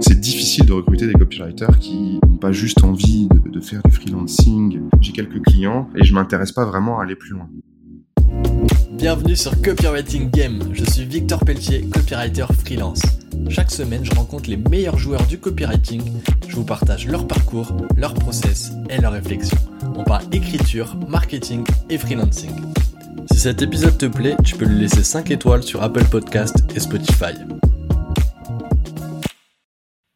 C'est difficile de recruter des copywriters qui n'ont pas juste envie de, faire du freelancing. J'ai quelques clients et je m'intéresse pas vraiment à aller plus loin. Bienvenue sur Copywriting Game. Je suis Victor Pelletier, copywriter freelance. Chaque semaine, je rencontre les meilleurs joueurs du copywriting. Je vous partage leur parcours, leur process et leurs réflexions. On parle écriture, marketing et freelancing. Si cet épisode te plaît, tu peux lui laisser 5 étoiles sur Apple Podcast et Spotify.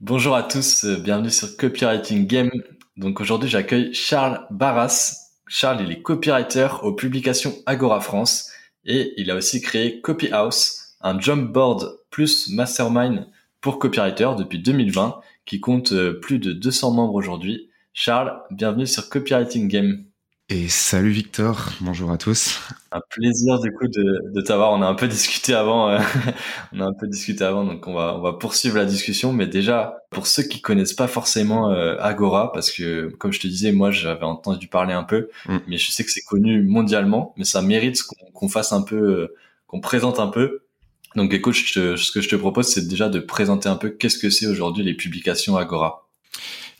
Bonjour à tous, euh, bienvenue sur Copywriting Game. Donc aujourd'hui, j'accueille Charles Barras. Charles, il est copywriter aux publications Agora France et il a aussi créé Copy House, un jump board plus mastermind pour copywriter depuis 2020 qui compte euh, plus de 200 membres aujourd'hui. Charles, bienvenue sur Copywriting Game. Et salut Victor, bonjour à tous. Un plaisir du coup de, de t'avoir. On a un peu discuté avant, euh, on a un peu discuté avant, donc on va on va poursuivre la discussion. Mais déjà pour ceux qui connaissent pas forcément euh, Agora, parce que comme je te disais, moi j'avais entendu parler un peu, mm. mais je sais que c'est connu mondialement, mais ça mérite qu'on fasse un peu, euh, qu'on présente un peu. Donc écoute, ce que je te propose, c'est déjà de présenter un peu qu'est-ce que c'est aujourd'hui les publications Agora.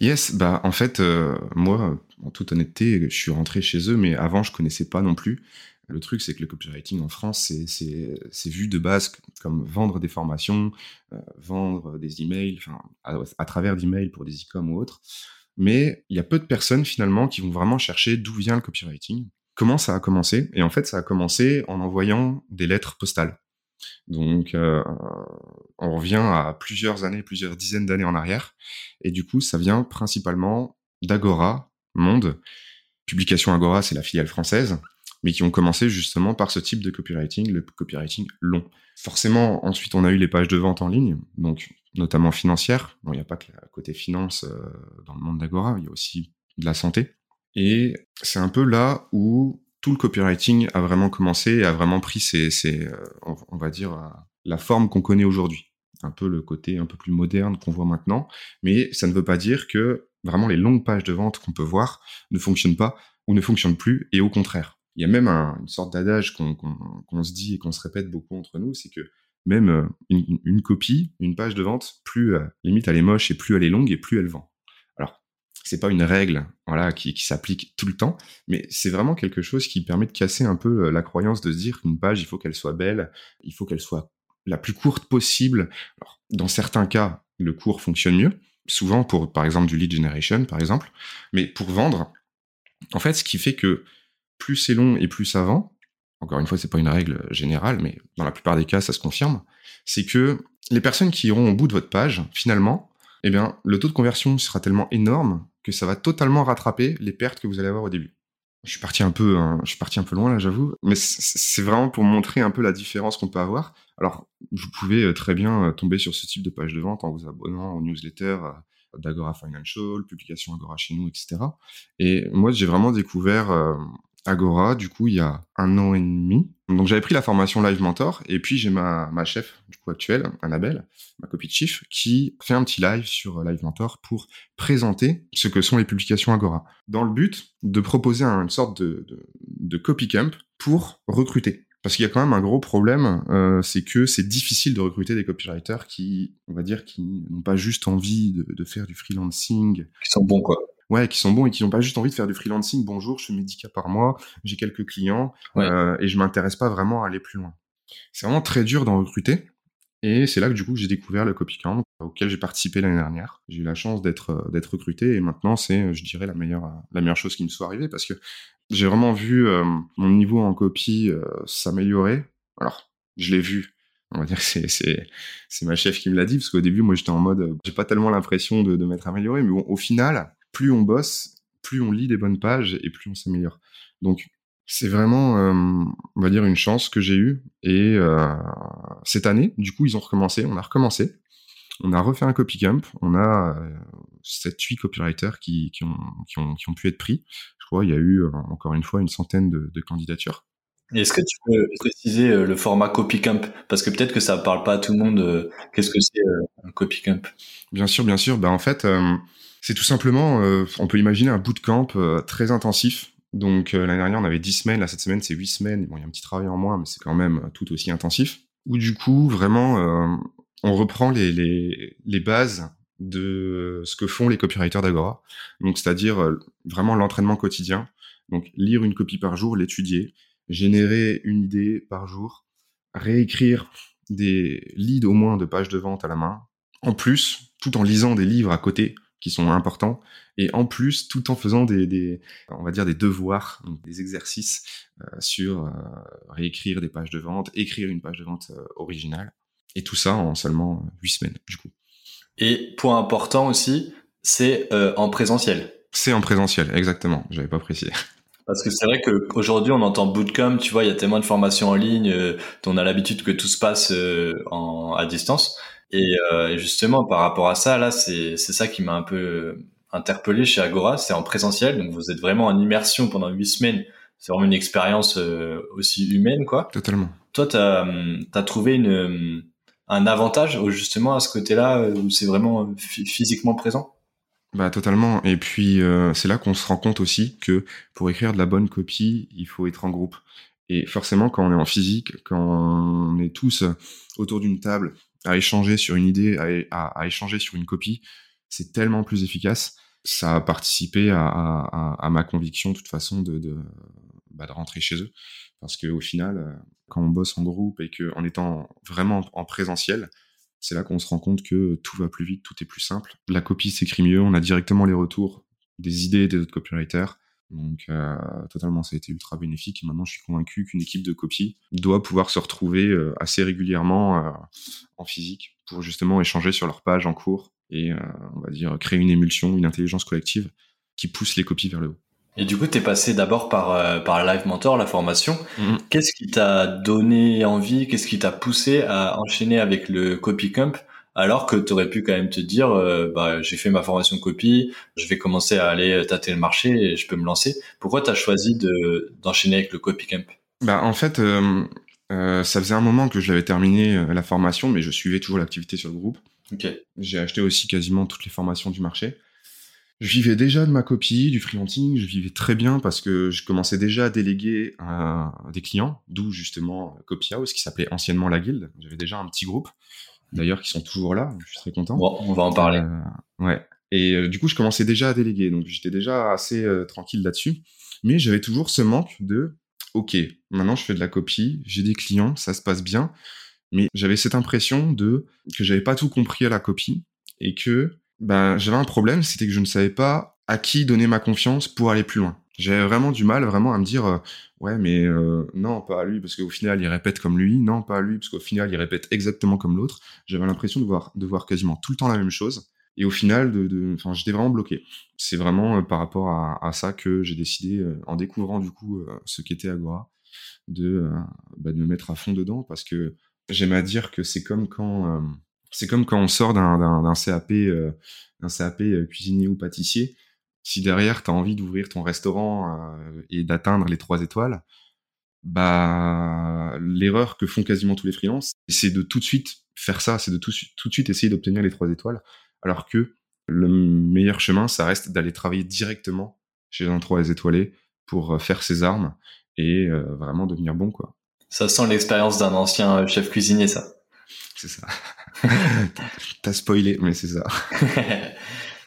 Yes, bah en fait, euh, moi, en toute honnêteté, je suis rentré chez eux, mais avant, je connaissais pas non plus. Le truc, c'est que le copywriting en France, c'est vu de base comme vendre des formations, euh, vendre des emails, à, à travers d'emails pour des e-com ou autres. Mais il y a peu de personnes finalement qui vont vraiment chercher d'où vient le copywriting. Comment ça a commencé? Et en fait, ça a commencé en envoyant des lettres postales. Donc, euh, on revient à plusieurs années, plusieurs dizaines d'années en arrière. Et du coup, ça vient principalement d'Agora, Monde. Publication Agora, c'est la filiale française, mais qui ont commencé justement par ce type de copywriting, le copywriting long. Forcément, ensuite, on a eu les pages de vente en ligne, donc notamment financières. Il n'y a pas que la côté finance euh, dans le monde d'Agora, il y a aussi de la santé. Et c'est un peu là où tout le copywriting a vraiment commencé et a vraiment pris ses, euh, on va dire, euh, la forme qu'on connaît aujourd'hui. Un peu le côté un peu plus moderne qu'on voit maintenant. Mais ça ne veut pas dire que vraiment les longues pages de vente qu'on peut voir ne fonctionnent pas ou ne fonctionnent plus. Et au contraire, il y a même une sorte d'adage qu'on se dit et qu'on se répète beaucoup entre nous, c'est que même euh, une, copie, une page de vente, plus limite elle est moche et plus elle est longue et plus elle vend c'est pas une règle voilà qui, s'applique tout le temps, mais c'est vraiment quelque chose qui permet de casser un peu euh, la croyance de se dire qu'une page, il faut qu'elle soit belle, il faut qu'elle soit la plus courte possible. Alors, dans certains cas, le court fonctionne mieux, souvent pour par exemple du lead generation par exemple, mais pour vendre, en fait, ce qui fait que plus c'est long et plus ça vend, encore une fois, c'est pas une règle générale, mais dans la plupart des cas, ça se confirme, c'est que les personnes qui iront au bout de votre page, finalement, eh bien, le taux de conversion sera tellement énorme que ça va totalement rattraper les pertes que vous allez avoir au début. Je suis parti un peu, hein, je suis parti un peu loin là, j'avoue, mais c'est vraiment pour montrer un peu la différence qu'on peut avoir. Alors, vous pouvez euh, très bien euh, tomber sur ce type de page de vente en vous abonnant aux newsletters euh, d'Agora Financial, publication Agora chez nous, etc. Et moi, j'ai vraiment découvert Agora, du coup, il y a un an et demi. Donc, j'avais pris la formation Live Mentor, et puis j'ai ma, ma chef, du coup, actuelle, Annabelle, ma copie de chiffre, qui fait un petit live sur Live Mentor pour présenter ce que sont les publications Agora, dans le but de proposer une sorte de, de, de pour recruter. Parce qu'il y a quand même un gros problème, euh, c'est que c'est difficile de recruter des copywriters qui, on va dire, qui n'ont pas juste envie de, de faire du freelancing. Qui sont bons, quoi ouais, qui sont bons et qui n'ont pas juste envie de faire du freelancing. Bonjour, je fais 10 cas par mois, j'ai quelques clients euh, et je m'intéresse pas vraiment à aller plus loin. C'est vraiment très dur d'en recruter. Et c'est là que du coup j'ai découvert le copycamp auquel j'ai participé l'année dernière. J'ai eu la chance d'être euh, d'être recruté et maintenant c'est, je dirais, la meilleure la meilleure chose qui me soit arrivée parce que j'ai vraiment vu euh, mon niveau en copie s'améliorer. Alors je l'ai vu on va dire que c'est c'est c'est ma chef qui me l'a dit parce qu'au début moi j'étais en mode j'ai pas tellement l'impression de, de m'être amélioré mais bon au final plus on bosse, plus on lit des bonnes pages et plus on s'améliore. Donc c'est vraiment, euh, on va dire, une chance que j'ai eue. Et euh, cette année, du coup, ils ont recommencé, on a recommencé. On a refait un copy camp. On a euh, 7-8 copywriters qui, qui, ont, qui, ont, qui ont pu être pris. Je crois il y a eu, encore une fois, une centaine de, de candidatures. Est-ce que tu peux préciser le format copy camp? Parce que peut-être que ça parle pas à tout le monde. Qu'est-ce que c'est un copy camp? Bien sûr, bien sûr. Ben, en fait, c'est tout simplement, euh, on peut imaginer un bootcamp euh, très intensif. Donc euh, l'année dernière, on avait 10 semaines, là cette semaine c'est 8 semaines. Bon, il y a un petit travail en moins, mais c'est quand même tout aussi intensif. Où du coup, vraiment, on reprend les, les, les bases de ce que font les copywriters d'Agora. Donc, c'est-à-dire euh, vraiment l'entraînement quotidien. Donc, lire une copie par jour, l'étudier, générer une idée par jour, réécrire des leads au moins de pages de vente à la main. En plus, tout en lisant des livres à côté qui sont importants et en plus tout en faisant des, on va dire des devoirs, des exercices euh, sur euh, réécrire des pages de vente, écrire une page de vente originale et tout ça en seulement huit semaines du coup. Et point important aussi, c'est euh, en présentiel. C'est en présentiel, exactement. J'avais pas précisé. Parce que c'est vrai qu'aujourd'hui, on entend bootcamp, tu vois, il y a tellement de formations en ligne, euh, on a l'habitude que tout se passe euh, en, à distance. Et, euh, justement, par rapport à ça, là, c'est ça qui m'a un peu interpellé chez Agora, c'est en présentiel. Donc, vous êtes vraiment en immersion pendant huit semaines. C'est vraiment une expérience aussi humaine, quoi. Totalement. Toi, tu as, as, trouvé une un avantage justement à ce côté-là euh, où c'est vraiment euh, physiquement présent? Bah totalement. Et puis euh, c'est là qu'on se rend compte aussi que pour écrire de la bonne copie, il faut être en groupe. Et forcément, quand on est en physique, quand on est tous autour d'une table à échanger sur une idée, à, échanger sur une copie, c'est tellement plus efficace. Ça a participé à, ma conviction, de toute façon, de, de, bah, rentrer chez eux. Parce qu'au final, quand on bosse en groupe et qu'en étant vraiment en présentiel, c'est là qu'on se rend compte que tout va plus vite, tout est plus simple. La copie s'écrit mieux, on a directement les retours des idées des autres copywriters. Donc euh, totalement, ça a été ultra bénéfique. Et maintenant, je suis convaincu qu'une équipe de copie doit pouvoir se retrouver euh, assez régulièrement euh, en physique pour justement échanger sur leur page en cours et on va dire créer une émulsion, une intelligence collective qui pousse les copies vers le haut. Et du coup, tu es passé d'abord par, par Live Mentor, la formation. Mhm. Qu'est-ce qui t'a donné envie, qu'est-ce qui t'a poussé à enchaîner avec le Copy Camp alors que tu aurais pu quand même te dire, euh, bah, j'ai fait ma formation copie, je vais commencer à aller tâter le marché et je peux me lancer. Pourquoi tu as choisi de, d'enchaîner avec le Copy Camp? Bah, En fait, euh, euh, ça faisait un moment que je l'avais terminé la formation, mais je suivais toujours l'activité sur le groupe. Okay. J'ai acheté aussi quasiment toutes les formations du marché. Je vivais déjà de ma copie, du freelancing, je vivais très bien parce que je commençais déjà à déléguer à des clients, d'où justement Copy House qui s'appelait anciennement La Guilde. J'avais déjà un petit groupe, d'ailleurs qui sont toujours là, je suis très content. Bon, on va en parler. Euh, ouais. Et euh, du coup, je commençais déjà à déléguer, donc j'étais déjà assez euh, tranquille là-dessus. Mais j'avais toujours ce manque de, ok, maintenant je fais de la copie, j'ai des clients, ça se passe bien, mais j'avais cette impression de que j'avais pas tout compris à la copie et que ben, j'avais un problème, c'était que je ne savais pas à qui donner ma confiance pour aller plus loin. J'avais vraiment du mal vraiment à me dire ouais mais non pas à lui parce qu'au final il répète comme lui, non pas à lui parce qu'au final il répète exactement comme l'autre. J'avais l'impression de voir de voir quasiment tout le temps la même chose et au final de enfin j'étais vraiment bloqué. C'est vraiment par rapport à, ça que j'ai décidé en découvrant du coup ce qu'était Agora de bah, de me mettre à fond dedans parce que j'aime à dire que c'est comme quand c'est comme quand on sort d'un CAP, d'un CAP cuisinier ou pâtissier. Si derrière, tu as envie d'ouvrir ton restaurant euh, et d'atteindre les trois étoiles, bah l'erreur que font quasiment tous les freelances, c'est de tout de suite faire ça, c'est de tout, tout, de suite essayer d'obtenir les trois étoiles, alors que le meilleur chemin, ça reste d'aller travailler directement chez un trois étoilé pour faire ses armes et vraiment devenir bon quoi. Ça sent l'expérience d'un ancien chef cuisinier, ça. C'est ça. T'as spoilé, mais c'est ça.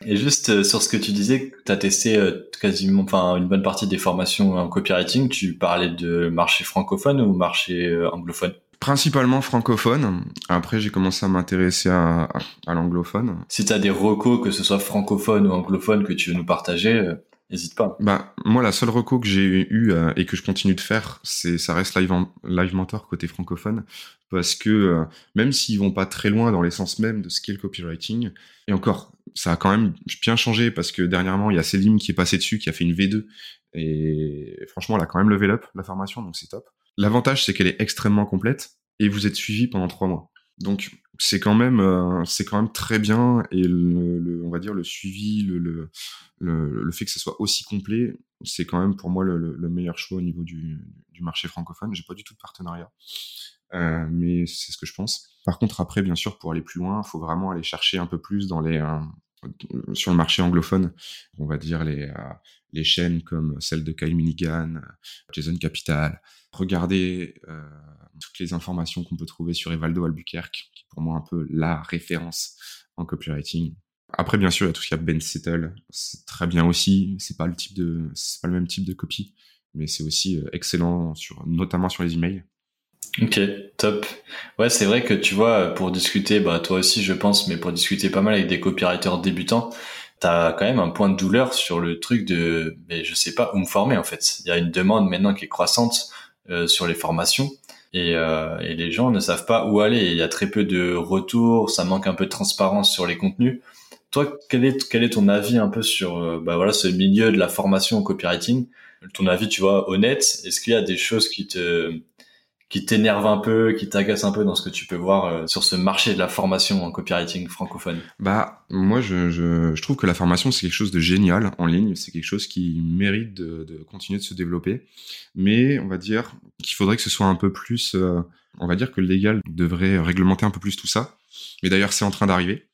Et juste euh, sur ce que tu disais, tu as testé euh, quasiment, enfin une bonne partie des formations en copywriting. Tu parlais de marché francophone ou marché euh, anglophone? Principalement francophone. Après, j'ai commencé à m'intéresser à, à l'anglophone. Si tu as des recos, que ce soit francophone ou anglophone, que tu veux nous partager, N'hésite pas. Bah, moi, la seule reco que j'ai eu euh, et que je continue de faire, c'est ça reste Live, Live Mentor côté francophone. Parce que euh, même s'ils vont pas très loin dans l'essence même de ce qu'est le copywriting, et encore, ça a quand même bien changé parce que dernièrement, il y a Selim qui est passé dessus, qui a fait une V2. Et franchement, elle a quand même level up la formation, donc c'est top. L'avantage, c'est qu'elle est extrêmement complète et vous êtes suivi pendant trois mois. Donc c'est quand même euh, c'est quand même très bien et le, on va dire le suivi le, le, le, fait que ce soit aussi complet c'est quand même pour moi le, meilleur choix au niveau du, du marché francophone j'ai pas du tout de partenariat mais c'est ce que je pense par contre après bien sûr pour aller plus loin il faut vraiment aller chercher un peu plus dans les euh, sur le marché anglophone on va dire les euh, les chaînes comme celle de Kyle Minigan Jason Capital regardez euh, toutes les informations qu'on peut trouver sur Evaldo Albuquerque, qui est pour moi un peu la référence en copywriting. Après, bien sûr, il y a tout ce qu'il y a Ben Settle, c'est très bien aussi. C'est pas le type de, c'est pas le même type de copie, mais c'est aussi euh, excellent sur, notamment sur les emails. Ok, top. Ouais, c'est vrai que tu vois, pour discuter, bah toi aussi, je pense, mais pour discuter pas mal avec des copywriters débutants, t'as quand même un point de douleur sur le truc de, mais je sais pas où me former en fait. Il y a une demande maintenant qui est croissante euh, sur les formations et, euh, et, les gens ne savent pas où aller. Il y a très peu de retours, ça manque un peu de transparence sur les contenus. Toi, quel est quel est ton avis un peu sur euh, bah voilà ce milieu de la formation au copywriting? Ton avis, tu vois, honnête? Est-ce qu'il y a des choses qui te qui t'énerve un peu, qui t'agace un peu dans ce que tu peux voir euh, sur ce marché de la formation en copywriting francophone. Bah moi je, je, je trouve que la formation c'est quelque chose de génial en ligne, c'est quelque chose qui mérite de, de, continuer de se développer, mais on va dire qu'il faudrait que ce soit un peu plus, euh, on va dire que le légal devrait réglementer un peu plus tout ça, mais d'ailleurs c'est en train d'arriver.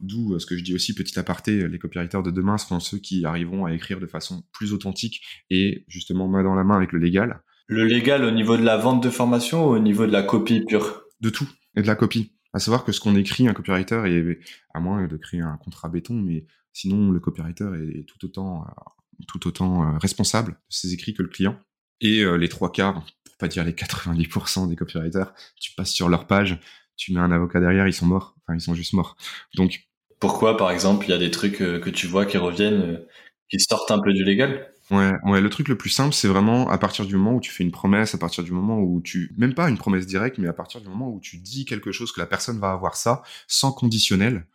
D'où euh, ce que je dis aussi, petit aparté, les copywriters de demain seront ceux qui arriveront à écrire de façon plus authentique et justement main dans la main avec le légal le légal au niveau de la vente de formation ou au niveau de la copie pure De tout, et de la copie. À savoir que ce qu'on écrit, un copywriter, est, à moins de créer un contrat béton, mais sinon le copywriter est tout autant, euh, tout autant euh, responsable de ses écrits que le client. Et euh, les trois quarts, pour pas dire les 90% des copywriters, tu passes sur leur page, tu mets un avocat derrière, ils sont morts. Enfin, ils sont juste morts. Donc. Pourquoi, par exemple, il y a des trucs que tu vois qui reviennent, qui sortent un peu du légal? Ouais, ouais, le truc le plus simple, c'est vraiment à partir du moment où tu fais une promesse, à partir du moment où tu, même pas une promesse directe, mais à partir du moment où tu dis quelque chose que la personne va avoir ça, sans conditionnel,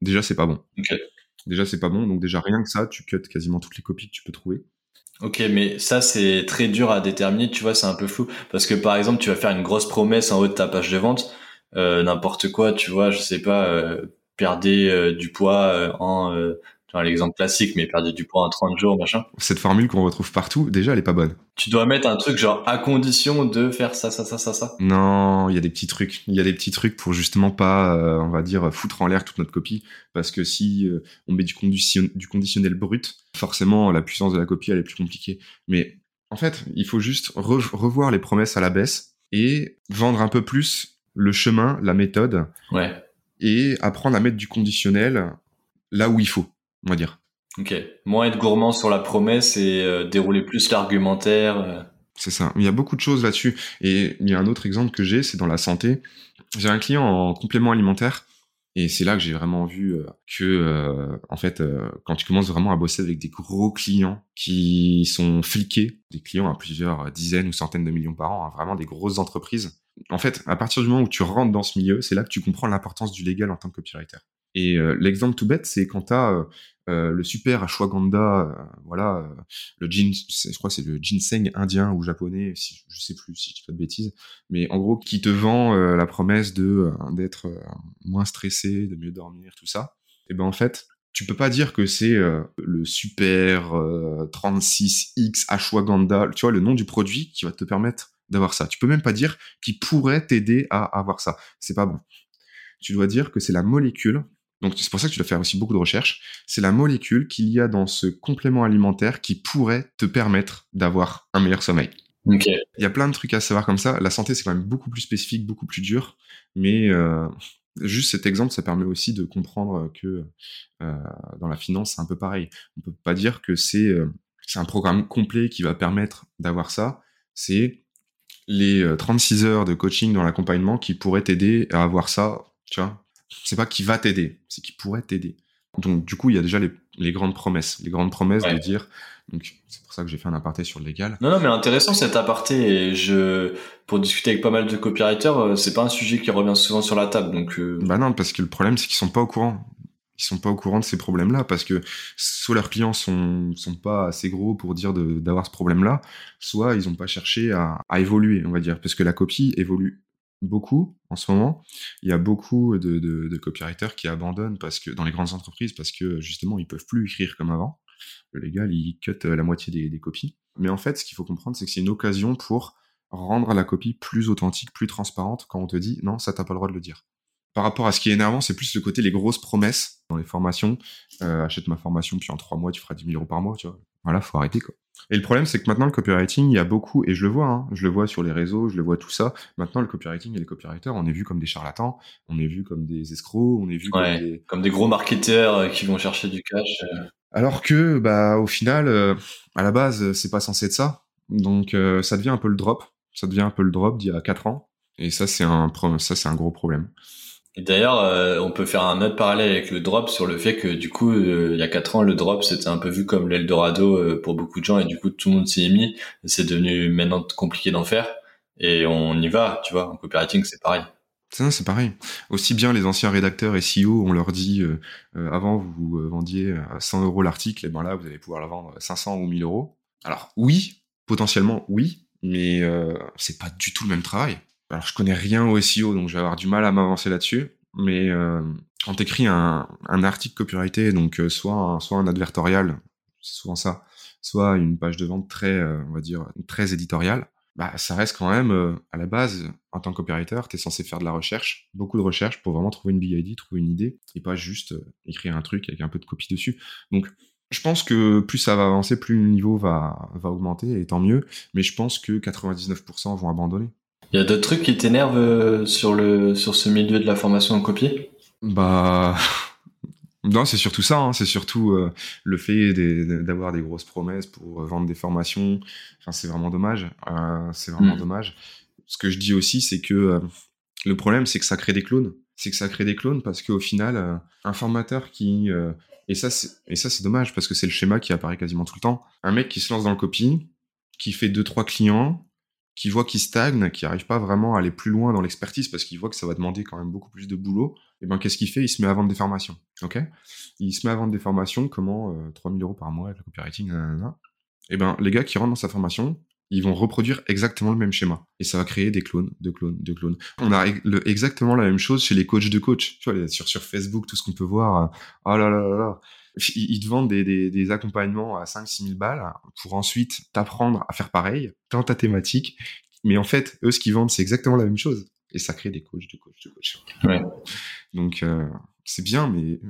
déjà c'est pas bon. Okay. Déjà c'est pas bon, donc déjà rien que ça, tu cut quasiment toutes les copies que tu peux trouver. Ok, mais ça c'est très dur à déterminer, tu vois, c'est un peu flou, parce que par exemple, tu vas faire une grosse promesse en haut de ta page de vente, euh, n'importe quoi, tu vois, je sais pas, euh, perdez euh, du poids euh, en l'exemple classique, mais perdre du poids en 30 jours, machin. Cette formule qu'on retrouve partout, déjà, elle est pas bonne. Tu dois mettre un truc genre à condition de faire ça, ça, ça, ça, ça. Non, il y a des petits trucs. Il y a des petits trucs pour justement pas, euh, on va dire, foutre en l'air toute notre copie. Parce que si euh, on met du, condition du conditionnel brut, forcément, la puissance de la copie, elle est plus compliquée. Mais en fait, il faut juste revoir les promesses à la baisse et vendre un peu plus le chemin, la méthode. Ouais. Et apprendre à mettre du conditionnel là où il faut on va dire. Ok. Moins être gourmand sur la promesse et euh, dérouler plus l'argumentaire. Euh. C'est ça. Il y a beaucoup de choses là-dessus. Et il y a un autre exemple que j'ai, c'est dans la santé. J'ai un client en complément alimentaire. Et c'est là que j'ai vraiment vu euh, que, en fait, quand tu commences vraiment à bosser avec des gros clients qui sont fliqués, des clients à plusieurs dizaines ou centaines de millions par an, hein, vraiment des grosses entreprises, en fait, à partir du moment où tu rentres dans ce milieu, c'est là que tu comprends l'importance du légal en tant que copywriter. Et euh, l'exemple tout bête, c'est quand tu as euh, euh, le super ashwagandha, voilà, le gin, je crois que c'est le ginseng indien ou japonais, si, je sais plus si je dis pas de bêtises, mais en gros qui te vend la promesse de d'être moins stressé, de mieux dormir, tout ça. Et ben en fait, tu peux pas dire que c'est le super 36X ashwagandha, tu vois, le nom du produit qui va te permettre d'avoir ça. Tu peux même pas dire qui pourrait t'aider à avoir ça. C'est pas bon. Tu dois dire que c'est la molécule donc c'est pour ça que tu dois faire aussi beaucoup de recherches. C'est la molécule qu'il y a dans ce complément alimentaire qui pourrait te permettre d'avoir un meilleur sommeil. Il y a plein de trucs à savoir comme ça. La santé, c'est quand même beaucoup plus spécifique, beaucoup plus dur. Mais euh, juste cet exemple, ça permet aussi de comprendre que euh, dans la finance, c'est un peu pareil. On peut pas dire que c'est euh, c'est un programme complet qui va permettre d'avoir ça. C'est les 36 heures de coaching dans l'accompagnement qui pourraient t'aider à avoir ça, tu vois, c'est pas qui va t'aider, c'est qui pourrait t'aider. Donc du coup, il y a déjà les, les grandes promesses, les grandes promesses de dire. Donc c'est pour ça que j'ai fait un aparté sur le légal. Non, non, mais intéressant cet aparté. Et je, pour discuter avec pas mal de copywriters, euh, c'est pas un sujet qui revient souvent sur la table. Donc. Euh... Bah non, parce que le problème c'est qu'ils sont pas au courant. Ils sont pas au courant de ces problèmes-là parce que soit leurs clients sont sont pas assez gros pour dire d'avoir ce problème-là, soit ils ont pas cherché à, à évoluer, on va dire, parce que la copie évolue beaucoup en ce moment. Il y a beaucoup de, de, copywriters qui abandonnent parce que dans les grandes entreprises parce que justement ils peuvent plus écrire comme avant. Le légal il cut euh, la moitié des, des copies. Mais en fait, ce qu'il faut comprendre, c'est que c'est une occasion pour rendre la copie plus authentique, plus transparente quand on te dit non, ça t'as pas le droit de le dire. Par rapport à ce qui est énervant, c'est plus le côté les grosses promesses dans les formations. Euh, achète ma formation, puis en trois mois, tu feras 10 000 euros par mois, tu vois. Voilà, faut arrêter quoi. Et le problème, c'est que maintenant, le copywriting, il y a beaucoup, et je le vois, hein, je le vois sur les réseaux, je le vois tout ça. Maintenant, le copywriting et les copywriters, on est vu comme des charlatans, on est vu comme des escrocs, on est vu comme, des... comme des gros marketeurs euh, qui vont chercher du cash. Euh. Alors que, bah, au final, euh, à la base, c'est pas censé être ça. Donc, ça devient un peu le drop. Ça devient un peu le drop d'il y a 4 ans. Et ça, c'est un, ça, c'est un gros problème. D'ailleurs, euh, on peut faire un autre parallèle avec le drop sur le fait que du coup, euh, il y a quatre ans, le drop c'était un peu vu comme l'Eldorado euh, pour beaucoup de gens et du coup tout le monde s'y est mis. C'est devenu maintenant compliqué d'en faire et on y va, tu vois. En copywriting, c'est pareil. C'est pareil. Aussi bien les anciens rédacteurs et CEO, on leur dit avant vous vendiez à 100 euros l'article, et ben là vous allez pouvoir la vendre à 500 ou 1000 euros. Alors oui, potentiellement oui, mais c'est pas du tout le même travail alors je connais rien au SEO, donc je vais avoir du mal à m'avancer là-dessus. Mais euh, quand tu écris un, un, article copyrighté, donc euh, soit un, soit un advertorial, c'est souvent ça, soit une page de vente très, euh, on va dire, très éditoriale, bah ça reste quand même à la base, en tant que copywriter, tu es censé faire de la recherche, beaucoup de recherche pour vraiment trouver une big idea, trouver une idée, et pas juste écrire un truc avec un peu de copie dessus. Donc je pense que plus ça va avancer, plus le niveau va, va augmenter, et tant mieux, mais je pense que 99% vont abandonner. Il y a d'autres trucs qui t'énervent euh, sur le sur ce milieu de la formation en copie Bah non, c'est surtout ça. Hein. C'est surtout euh, le fait d'avoir des grosses promesses pour vendre des formations. Enfin, c'est vraiment dommage. Euh, c'est vraiment hmm. dommage. Ce que je dis aussi, c'est que le problème, c'est que ça crée des clones. C'est que ça crée des clones parce qu'au final, un formateur qui et ça, et ça, c'est dommage parce que c'est le schéma qui apparaît quasiment tout le temps. Un mec qui se lance dans le copie, qui fait deux trois clients, qui voit qu'il stagne, qui n'arrive pas vraiment à aller plus loin dans l'expertise parce qu'il voit que ça va demander quand même beaucoup plus de boulot, et ben qu'est-ce qu'il fait? Il se met à vendre des formations. Ok? Il se met à vendre des formations, comment euh, 3000 euros par mois avec le copywriting, Et ben les gars qui rentrent dans sa formation, ils vont reproduire exactement le même schéma. Et ça va créer des clones, de clones, de clones. On a exactement la même chose chez les coachs de coach. Sur, sur Facebook, tout ce qu'on peut voir. Oh là là là là ils te vendent des, des, des accompagnements à 5-6 000 balles pour ensuite t'apprendre à faire pareil dans ta thématique. Mais en fait, eux, ce qu'ils vendent, c'est exactement la même chose. Et ça crée des coachs, de coachs, de coachs. Ouais. Donc, euh, c'est bien, mais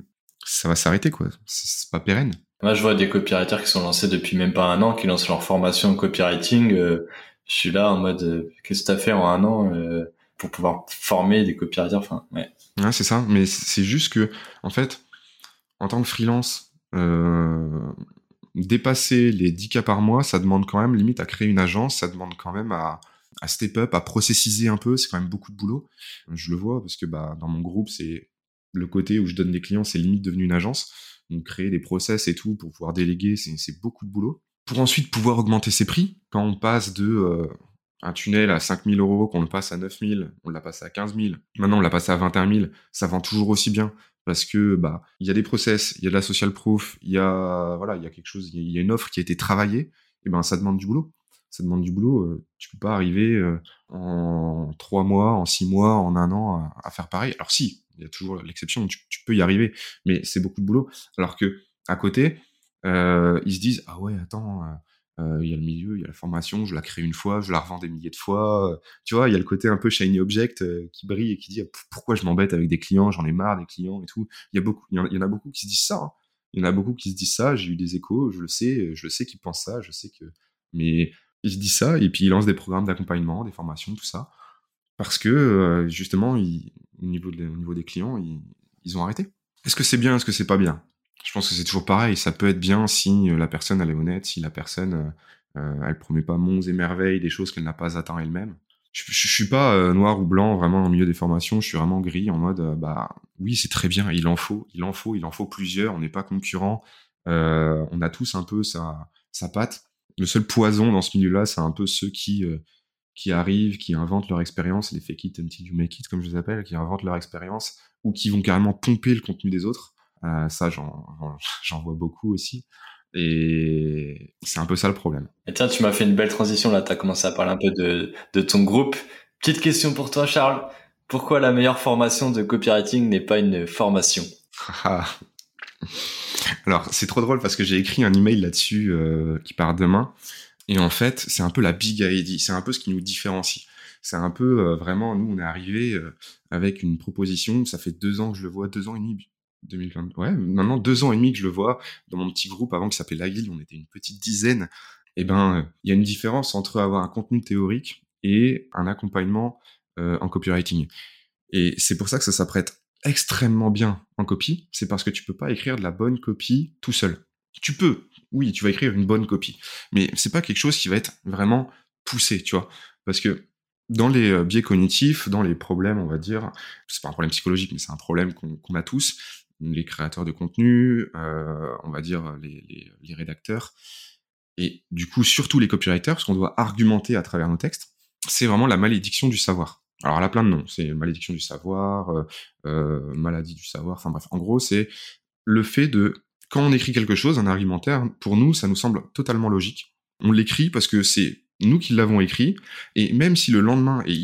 ça va s'arrêter, quoi. C'est pas pérenne. Moi, je vois des copywriters qui sont lancés depuis même pas un an, qui lancent leur formation en copywriting. Euh, je suis là en mode, euh, qu'est-ce que t'as fait en un an pour pouvoir former des copywriters Enfin, ouais. Ouais, c'est ça. Mais c'est juste que, en fait, en tant que freelance, euh, dépasser les 10 cas par mois, ça demande quand même limite à créer une agence, ça demande quand même à, step up, à processiser un peu, c'est quand même beaucoup de boulot. Je le vois parce que bah, dans mon groupe, c'est le côté où je donne des clients, c'est limite devenu une agence. Donc créer des process et tout pour pouvoir déléguer, c'est beaucoup de boulot. Pour ensuite pouvoir augmenter ses prix, quand on passe de euh, un tunnel à 5000 euros, qu'on le passe à 9000, on l'a passé à 15 000, maintenant on l'a passé à 21 000, ça vend toujours aussi bien parce que bah il y a des process, il y a de la social proof, il y a voilà, il y a quelque chose, il y a une offre qui a été travaillée, et ben ça demande du boulot. Ça demande du boulot. Euh, tu peux pas arriver euh, en trois mois, en six mois, en un an à, faire pareil. Alors si, il y a toujours l'exception, tu, tu, peux y arriver, mais c'est beaucoup de boulot. Alors que à côté, euh, ils se disent ah ouais attends euh, il y a le milieu, il y a la formation, je la crée une fois, je la revends des milliers de fois. Euh, tu vois, il y a le côté un peu shiny object euh, qui brille et qui dit pourquoi je m'embête avec des clients, j'en ai marre des clients et tout. Il y a beaucoup, il y en, a beaucoup qui se disent ça. Hein. Il y en a beaucoup qui se disent ça. J'ai eu des échos, je le sais, je sais qu'ils pensent ça, je sais que. Mais ils se disent ça et puis ils lancent des programmes d'accompagnement, des formations, tout ça, parce que justement, au niveau, niveau des clients, ils, ils ont arrêté. Est-ce que c'est bien, est-ce que c'est pas bien? Je pense que c'est toujours pareil. Ça peut être bien si euh, la personne elle est honnête, si la personne euh, euh, elle promet pas monts et merveilles, des choses qu'elle n'a pas atteint elle-même. Je, je, suis pas noir ou blanc vraiment au milieu des formations. Je suis vraiment gris en mode bah oui c'est très bien, il en faut, il en faut, il en faut plusieurs. On n'est pas concurrents. on a tous un peu sa sa patte. Le seul poison dans ce milieu-là, c'est un peu ceux qui qui arrivent, qui inventent leur expérience, les fake it until you make it, comme je les appelle, qui inventent leur expérience, ou qui vont carrément pomper le contenu des autres. Euh, ça, j'en vois beaucoup aussi. Et c'est un peu ça le problème. Et tiens, tu m'as fait une belle transition là. Tu as commencé à parler un peu de, de ton groupe. Petite question pour toi, Charles. Pourquoi la meilleure formation de copywriting n'est pas une formation? Alors, c'est trop drôle parce que j'ai écrit un email là-dessus euh, qui part demain. Et en fait, c'est un peu la big ID. C'est un peu ce qui nous différencie. C'est un peu euh, vraiment, nous, on est arrivé avec une proposition. Ça fait deux ans que je le vois, deux ans et demi, 2020. Ouais, maintenant deux ans et demi que je le vois dans mon petit groupe avant qui s'appelait La Guilde, on était une petite dizaine. Eh ben, il y a une différence entre avoir un contenu théorique et un accompagnement euh, en copywriting. Et c'est pour ça que ça s'apprête extrêmement bien en copie. C'est parce que tu peux pas écrire de la bonne copie tout seul. Tu peux, oui, tu vas écrire une bonne copie, mais c'est pas quelque chose qui va être vraiment poussé, tu vois, parce que dans les euh, biais cognitifs, dans les problèmes, on va dire, c'est pas un problème psychologique, mais c'est un problème qu'on a tous, les créateurs de contenu, euh, on va dire les, rédacteurs, et du coup surtout les copywriters, parce qu'on doit argumenter à travers nos textes, c'est vraiment la malédiction du savoir. Alors elle a plein de noms, c'est malédiction du savoir, euh, euh, maladie du savoir, enfin bref, en gros c'est le fait de, quand on écrit quelque chose, un argumentaire, pour nous ça nous semble totalement logique. On l'écrit parce que c'est nous qui l'avons écrit, et même si le lendemain, et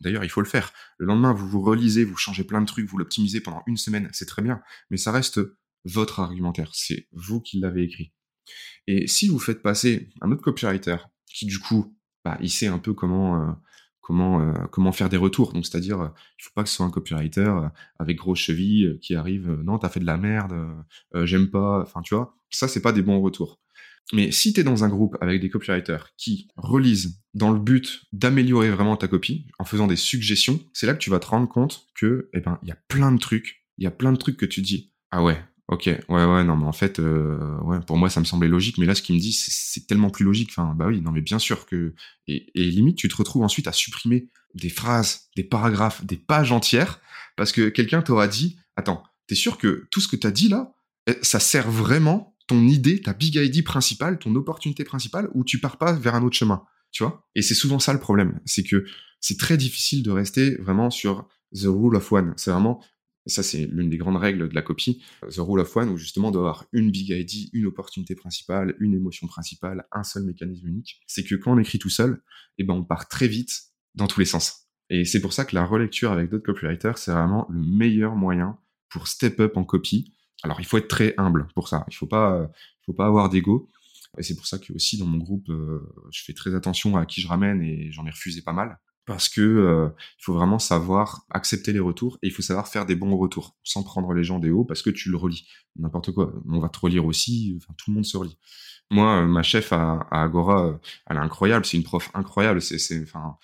d'ailleurs il faut le faire, le lendemain vous vous relisez, vous changez plein de trucs, vous l'optimisez pendant une semaine, c'est très bien, mais ça reste votre argumentaire, c'est vous qui l'avez écrit. Et si vous faites passer un autre copywriter, qui du coup, bah, il sait un peu comment, euh, comment, euh, comment faire des retours, donc c'est-à-dire, euh, il faut pas que ce soit un copywriter avec grosse cheville qui arrive, non, t'as fait de la merde, j'aime pas, enfin tu vois, ça c'est pas des bons retours. Mais si tu es dans un groupe avec des copywriters qui relisent dans le but d'améliorer vraiment ta copie, en faisant des suggestions, c'est là que tu vas te rendre compte que, eh ben, il y a plein de trucs, il y a plein de trucs que tu dis, ah ouais, ok, ouais, ouais, non, mais en fait, euh, ouais, pour moi, ça me semblait logique, mais là, ce qu'il me dit, c'est tellement plus logique. Enfin, bah oui, non, mais bien sûr que, et, et limite, tu te retrouves ensuite à supprimer des phrases, des paragraphes, des pages entières, parce que quelqu'un t'aura dit, attends, t'es sûr que tout ce que t'as dit là, eh, ça sert vraiment ton idée, ta big idea principale, ton opportunité principale, ou tu pars pas vers un autre chemin, tu vois? Et c'est souvent ça le problème, c'est que c'est très difficile de rester vraiment sur the rule of one. C'est vraiment, ça c'est l'une des grandes règles de la copie, the rule of one, où justement d'avoir une big idea, une opportunité principale, une émotion principale, un seul mécanisme unique. C'est que quand on écrit tout seul, eh ben on part très vite dans tous les sens. Et c'est pour ça que la relecture avec d'autres copywriters, c'est vraiment le meilleur moyen pour step up en copie alors, il faut être très humble pour ça. Il faut pas, faut pas avoir d'ego. Et c'est pour ça que aussi dans mon groupe, euh, je fais très attention à qui je ramène et j'en ai refusé pas mal. Parce que euh, faut vraiment savoir accepter les retours et il faut savoir faire des bons retours sans prendre les gens des hauts parce que tu le relis. N'importe quoi. On va te relire aussi tout le monde se relit. Moi euh, ma chef à, Agora elle est incroyable. C'est une prof incroyable. C'est c'est enfin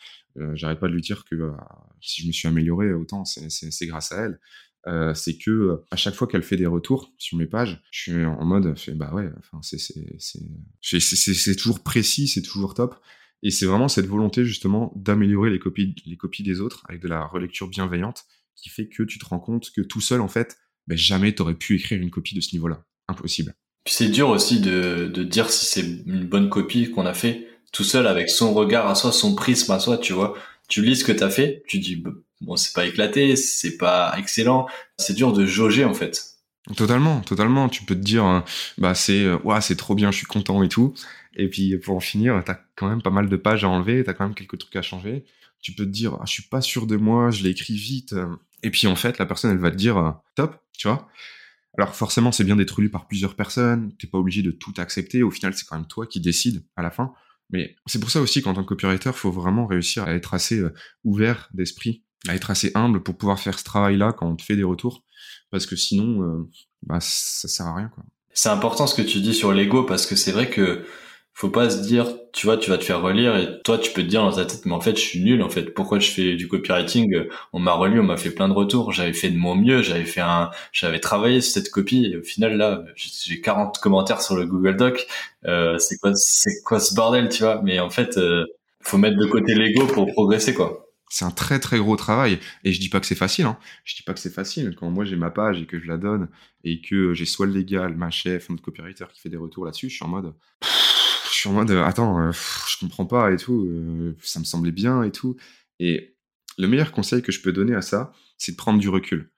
j'arrête pas de lui dire que si je me suis amélioré autant c'est grâce à elle euh, c'est que à chaque fois qu'elle fait des retours sur mes pages, je suis en mode, bah ouais, enfin c'est c'est toujours précis, c'est toujours top. Et c'est vraiment cette volonté justement d'améliorer les copies les copies des autres avec de la relecture bienveillante qui fait que tu te rends compte que tout seul en fait, ben, jamais t'aurais pu écrire une copie de ce niveau-là, impossible. Puis c'est dur aussi de, de dire si c'est une bonne copie qu'on a fait tout seul avec son regard à soi, son prisme à soi, tu vois. Tu lis ce que t'as fait, tu dis bon, c'est pas éclaté, c'est pas excellent. C'est dur de jauger en fait. Totalement, totalement. Tu peux te dire, hein, bah c'est, euh, ouais, c'est trop bien, je suis content et tout. Et puis pour en finir, t'as quand même pas mal de pages à enlever, t'as quand même quelques trucs à changer. Tu peux te dire, ah, je suis pas sûr de moi, je l'ai écrit vite. Et puis en fait, la personne, elle va te dire, euh, top, tu vois. Alors forcément, c'est bien d'être lu par plusieurs personnes. T'es pas obligé de tout accepter. Au final, c'est quand même toi qui décides à la fin. Mais c'est pour ça aussi qu'en tant que copywriter, faut vraiment réussir à être assez euh, ouvert d'esprit à être assez humble pour pouvoir faire ce travail-là quand on te fait des retours, parce que sinon, euh, bah, ça sert à rien. Quoi. C'est important ce que tu dis sur l'ego, parce que c'est vrai que faut pas se dire, tu vois, tu vas te faire relire et toi, tu peux te dire dans ta tête, mais en fait, je suis nul. En fait, pourquoi je fais du copywriting? On m'a relu, on m'a fait plein de retours. J'avais fait de mon mieux, j'avais fait un, j'avais travaillé sur cette copie. Et au final, là, j'ai 40 commentaires sur le Google Doc. Euh, c'est quoi, c'est quoi ce bordel, tu vois? Mais en fait, euh, faut mettre de côté l'ego pour progresser, quoi c'est un très très gros travail. Et je dis pas que c'est facile. Hein. Je dis pas que c'est facile. Quand moi j'ai ma page et que je la donne et que j'ai soit le légal, ma chef, notre copywriter qui fait des retours là-dessus, je suis en mode, je suis en mode, attends, euh, je comprends pas et tout. Euh, ça me semblait bien et tout. Et le meilleur conseil que je peux donner à ça, c'est de prendre du recul.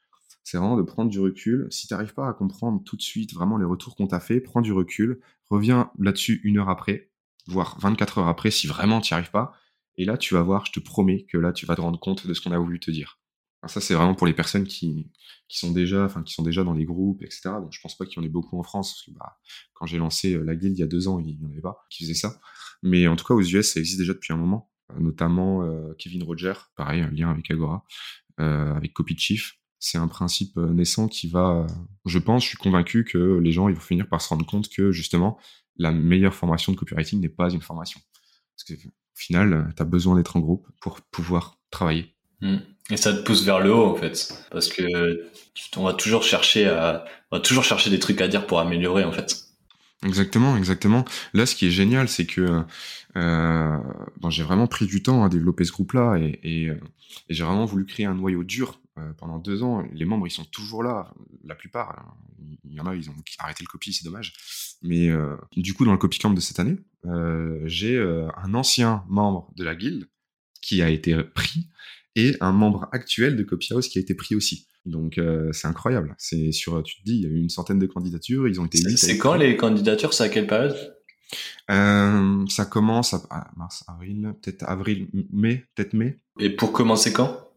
C'est vraiment de prendre du recul. Si tu n'arrives pas à comprendre tout de suite vraiment les retours qu'on t'a fait, prends du recul, reviens là-dessus une heure après, voire 24 heures après si vraiment tu n'y arrives pas et là, tu vas voir, je te promets que là, tu vas te rendre compte de ce qu'on a voulu te dire. ça, c'est vraiment pour les personnes qui, qui sont déjà, qui sont déjà dans les groupes, etc. Donc, je pense pas qu'il y en ait beaucoup en France, parce que bah, quand j'ai lancé euh, la guilde il y a deux ans, il n'y en avait pas qui faisaient ça. Mais en tout cas, aux US, ça existe déjà depuis un moment. Euh, notamment euh, Kevin Roger, pareil, un lien avec Agora, avec Copy Chief. c'est un principe naissant qui va, je pense, je suis convaincu que les gens ils vont finir par se rendre compte que justement la meilleure formation de copywriting n'est pas une formation. Au final, tu as besoin d'être en groupe pour pouvoir travailler. Hmm. Et ça te pousse vers le haut en fait, parce que on va toujours chercher à, on va toujours chercher des trucs à dire pour améliorer en fait. Exactement, exactement. Là, ce qui est génial, c'est que euh, bon, j'ai vraiment pris du temps à développer ce groupe-là et, et, euh, et j'ai vraiment voulu créer un noyau dur euh, pendant deux ans. Les membres, ils sont toujours là, la plupart. Hein. Il y en a, ils ont arrêté le copy, c'est dommage. Mais euh, du coup, dans le copy camp de cette année, euh, j'ai un ancien membre de la guilde qui a été pris et un membre actuel de Copyhouse qui a été pris aussi. Donc euh, c'est incroyable. C'est sur, tu te dis, il y a eu une centaine de candidatures, ils ont été. C'est quand les candidatures? C'est à quelle période? Euh, Ça commence à mars, avril, peut-être avril, mai, peut-être mai. Et pour commencer quand?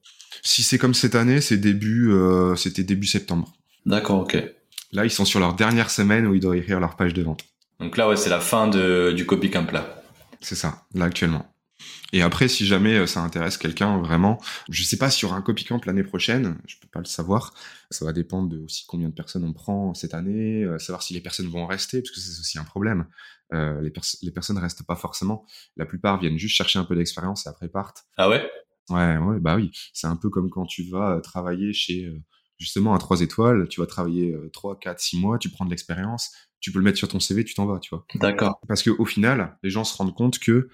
Si c'est comme cette année, c'est début, euh, c'était début septembre. D'accord, ok. Là, ils sont sur leur dernière semaine où ils doivent écrire leur page de vente. Donc là, ouais, c'est la fin de, du copy camp là. C'est ça, là actuellement. Et après, si jamais euh, ça intéresse quelqu'un vraiment, je sais pas sur un copycamp l'année prochaine, je peux pas le savoir. Ça va dépendre de aussi combien de personnes on prend cette année, euh, savoir si les personnes vont rester, parce que c'est aussi un problème. Euh, les, personnes les personnes restent pas forcément. La plupart viennent juste chercher un peu d'expérience et après partent. Ah ouais? Ouais, ouais, bah oui. C'est un peu comme quand tu vas travailler chez justement à trois étoiles, tu vas travailler 3, 4, 6 mois, tu prends de l'expérience, tu peux le mettre sur ton CV, tu t'en vas, tu vois. D'accord. Parce que au final, les gens se rendent compte que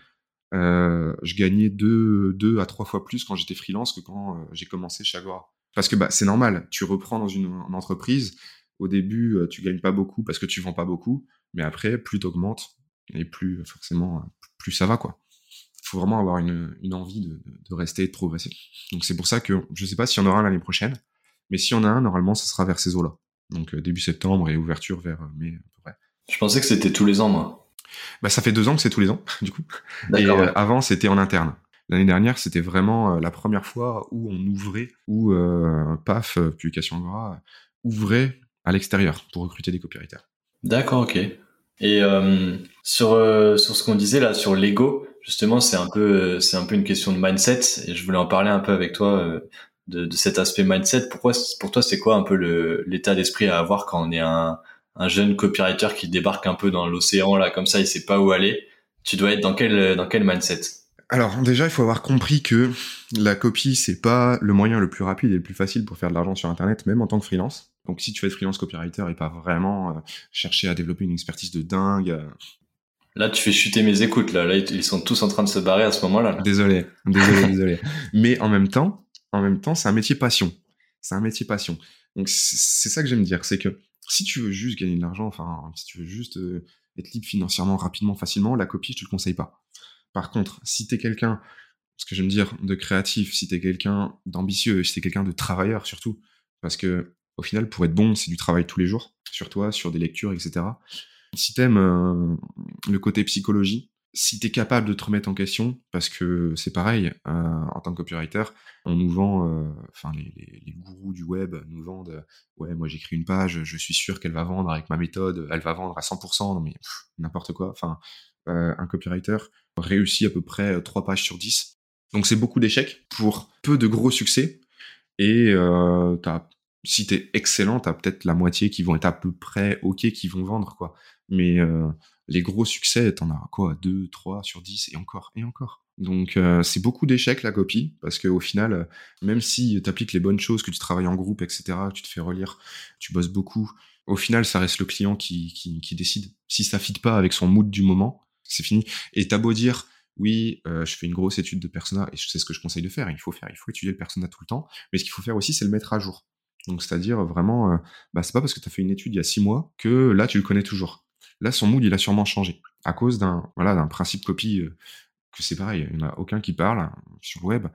euh, je gagnais deux, deux à trois fois plus quand j'étais freelance que quand euh, j'ai commencé chez Agora. Parce que bah, c'est normal, tu reprends dans une, entreprise, au début, euh, tu gagnes pas beaucoup parce que tu vends pas beaucoup, mais après, plus t'augmentes et plus forcément, plus ça va, quoi. Faut vraiment avoir une, une envie de, de, rester et de progresser. Donc c'est pour ça que je sais pas s'il y en aura un l'année prochaine, mais s'il y en a un, normalement, ça sera vers ces eaux-là. Donc début septembre et ouverture vers mai à peu près. Je pensais que c'était tous les ans, moi. Bah, ça fait deux ans que c'est tous les ans, du coup. Et euh, avant, c'était en interne. L'année dernière, c'était vraiment euh, la première fois où on ouvrait, où euh, PAF, Publication Agora, ouvrait à l'extérieur pour recruter des copywriters. D'accord, ok. Et sur sur ce qu'on disait là sur l'ego, justement, c'est un peu c'est un peu une question de mindset et je voulais en parler un peu avec toi de, de, cet aspect mindset. Pourquoi pour toi c'est quoi un peu l'état d'esprit à avoir quand on est un un jeune copywriter qui débarque un peu dans l'océan là comme ça, il sait pas où aller? Tu dois être dans quel dans quel mindset? Alors déjà, il faut avoir compris que la copie, c'est pas le moyen le plus rapide et le plus facile pour faire de l'argent sur Internet, même en tant que freelance. Donc si tu veux être freelance copywriter et pas vraiment euh, chercher à développer une expertise de dingue. Euh, là, tu fais chuter mes écoutes. Là, là, ils sont tous en train de se barrer à ce moment-là. Désolé, désolé, désolé. Mais en même temps, en même temps, c'est un métier passion. C'est un métier passion. Donc c'est ça que j'aime dire, c'est que si tu veux juste gagner de l'argent, enfin, si tu veux juste euh, être libre financièrement, rapidement, facilement, la copie, je te le conseille pas. Par contre, si t'es quelqu'un, ce que j'aime dire, de créatif, si t'es quelqu'un d'ambitieux, si t'es quelqu'un de travailleur surtout, parce que au final, pour être bon, c'est du travail tous les jours, sur toi, sur des lectures, etc. Si t'aimes euh, le côté psychologie, si tu es capable de te remettre en question, parce que c'est pareil, euh, en tant que copywriter, on nous vend, euh, enfin les, gourous du web nous vendent, ouais, moi j'écris une page, je suis sûr qu'elle va vendre avec ma méthode, elle va vendre à 100%, non mais n'importe quoi. Enfin, euh, un copywriter réussit à peu près 3 pages sur 10. Donc c'est beaucoup d'échecs pour peu de gros succès. Et euh, as, si t'es excellent, t'as peut-être la moitié qui vont être à peu près ok, qui vont vendre quoi. Mais les gros succès, t'en as quoi 2, 3 sur 10 et encore, et encore. Donc euh, c'est beaucoup d'échecs la copie, parce qu'au final, euh, même si tu appliques les bonnes choses, que tu travailles en groupe, etc., tu te fais relire, tu bosses beaucoup, au final, ça reste le client qui, qui, décide. Si ça fit pas avec son mood du moment, c'est fini. Et t'as beau dire, oui, euh, je fais une grosse étude de persona, et c'est ce que je conseille de faire, il faut faire, il faut étudier le persona tout le temps, mais ce qu'il faut faire aussi, c'est le mettre à jour. Donc c'est-à-dire vraiment, bah, c'est pas parce que tu as fait une étude il y a six mois que là tu le connais toujours. Là, son mood, il a sûrement changé à cause d'un voilà principe copie euh, que c'est pareil. Il n'y en a aucun qui parle sur le web,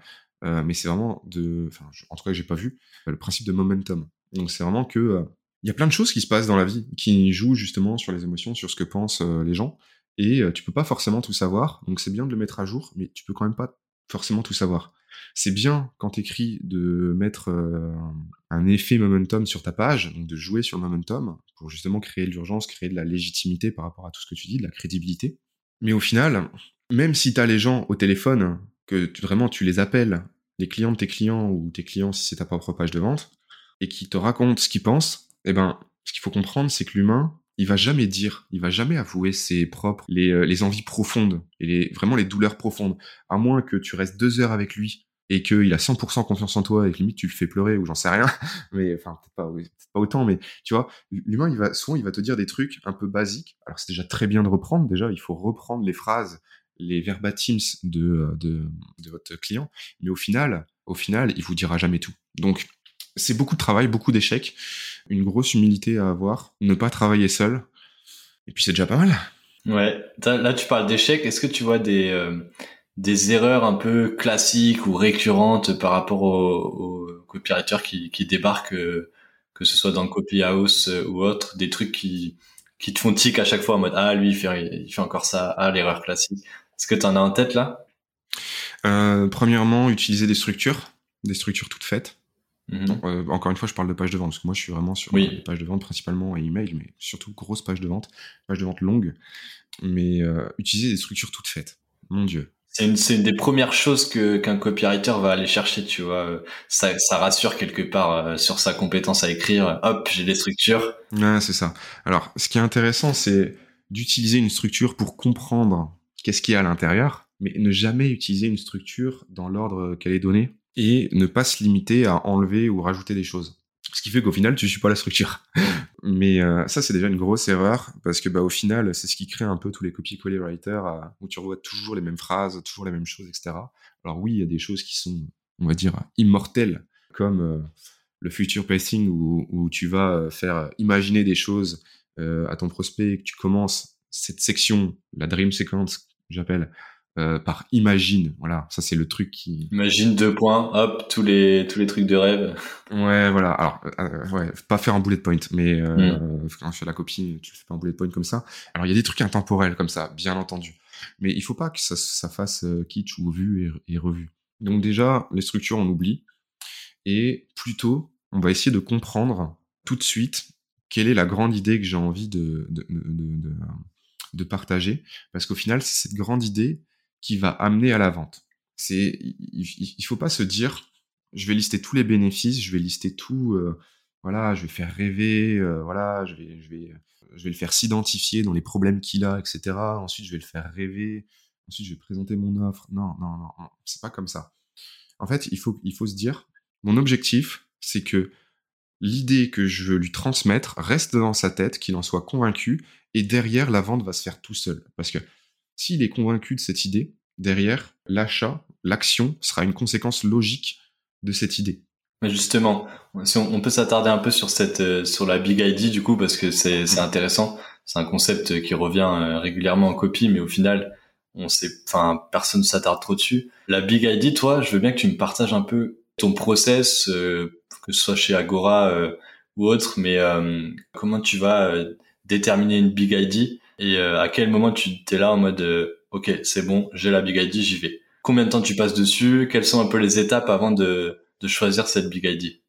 euh, mais c'est vraiment de, en tout cas, j'ai pas vu le principe de momentum. Donc, c'est vraiment que euh, il y a plein de choses qui se passent dans la vie qui jouent justement sur les émotions, sur ce que pensent les gens, et tu peux pas forcément tout savoir. Donc, c'est bien de le mettre à jour, mais tu peux quand même pas forcément tout savoir. C'est bien quand tu écris de mettre euh, un effet momentum sur ta page, donc de jouer sur le momentum pour justement créer de l'urgence, créer de la légitimité par rapport à tout ce que tu dis, de la crédibilité. Mais au final, même si tu as les gens au téléphone, que vraiment tu les appelles, les clients de tes clients ou tes clients si c'est ta propre page de vente, et qui te raconte ce qu'il pense, eh ben, ce qu'il faut comprendre, c'est que l'humain, il va jamais dire, il va jamais avouer ses propres, les, euh, les envies profondes et les, vraiment les douleurs profondes. À moins que tu restes deux heures avec lui et qu'il a 100% confiance en toi et que limite tu le fais pleurer ou j'en sais rien. mais enfin, peut-être pas, pas autant, mais tu vois, l'humain, il va, souvent, il va te dire des trucs un peu basiques. Alors, c'est déjà très bien de reprendre. Déjà, il faut reprendre les phrases, les verbatims de, de, de votre client. Mais au final, au final, il vous dira jamais tout. Donc, c'est beaucoup de travail, beaucoup d'échecs, une grosse humilité à avoir, ne pas travailler seul. Et puis c'est déjà pas mal. Ouais, là tu parles d'échecs. Est-ce que tu vois des, euh, des erreurs un peu classiques ou récurrentes par rapport aux, copywriters qui, qui débarquent, euh, que ce soit dans le copy house euh, ou autre, des trucs qui, qui te font tic à chaque fois en mode ah lui il fait, il fait encore ça, ah l'erreur classique. Est-ce que tu en as en tête là? Premièrement, utiliser des structures, des structures toutes faites. Mhm. Euh, encore une fois, je parle de page de vente parce que moi, je suis vraiment sur oui. des pages de vente principalement et email, mais surtout grosse page de vente, page de vente longue. Mais euh, utiliser des structures toutes faites. Mon Dieu. C'est une, une, des premières choses que qu'un copywriter va aller chercher, tu vois. Ça, ça rassure quelque part euh, sur sa compétence à écrire. Hop, j'ai des structures. Ouais, c'est ça. Alors, ce qui est intéressant, c'est d'utiliser une structure pour comprendre qu'est-ce qu'il y a à l'intérieur, mais ne jamais utiliser une structure dans l'ordre qu'elle est donnée et ne pas se limiter à enlever ou rajouter des choses. Ce qui fait qu'au final, tu suis pas la structure. Mais euh, ça, c'est déjà une grosse erreur parce que bah, au final, c'est ce qui crée un peu tous les copier-coller writers euh, où tu revois toujours les mêmes phrases, toujours les mêmes choses, etc. Alors oui, il y a des choses qui sont, on va dire, immortelles, comme euh, le future pacing où, où, tu vas faire imaginer des choses à ton prospect, que tu commences cette section, la dream sequence, j'appelle, euh, par imagine. Voilà, ça c'est le truc qui. Imagine deux points, hop, tous les tous les trucs de rêve. Ouais, voilà. Alors, euh, ouais, pas faire un bullet point, mais euh, mm. quand tu fais la copie, tu fais pas un bullet point comme ça. Alors, il y a des trucs intemporels comme ça, bien entendu. Mais il faut pas que ça, ça fasse kitsch ou vu et, et, revu. Donc déjà, les structures, on oublie. Et plutôt, on va essayer de comprendre tout de suite quelle est la grande idée que j'ai envie de, de, de, de, de partager. Parce qu'au final, c'est cette grande idée qui va amener à la vente. C'est, il, faut pas se dire, je vais lister tous les bénéfices, je vais lister tout, euh, voilà, je vais faire rêver, euh, voilà, je vais, je vais, je vais le faire s'identifier dans les problèmes qu'il a, etc. Ensuite, je vais le faire rêver. Ensuite, je vais présenter mon offre. Non, non, non, non c'est pas comme ça. En fait, il faut, il faut se dire, mon objectif, c'est que l'idée que je veux lui transmettre reste dans sa tête, qu'il en soit convaincu, et derrière, la vente va se faire tout seul. Parce que s'il est convaincu de cette idée, derrière, l'achat, l'action sera une conséquence logique de cette idée. Justement, on, peut s'attarder un peu sur cette, euh, sur la Big ID du coup, parce que c'est, c'est intéressant. C'est un concept qui revient euh, régulièrement en copie, mais au final, on sait, enfin, personne ne s'attarde trop dessus. La Big ID, toi, je veux bien que tu me partages un peu ton process, euh, que ce soit chez Agora ou autre, mais comment tu vas déterminer une Big ID et euh, à quel moment tu t'es là en mode euh, ok c'est bon j'ai la big ID j'y vais. Combien de temps tu passes dessus? Quelles sont un peu les étapes avant de, de choisir cette big ID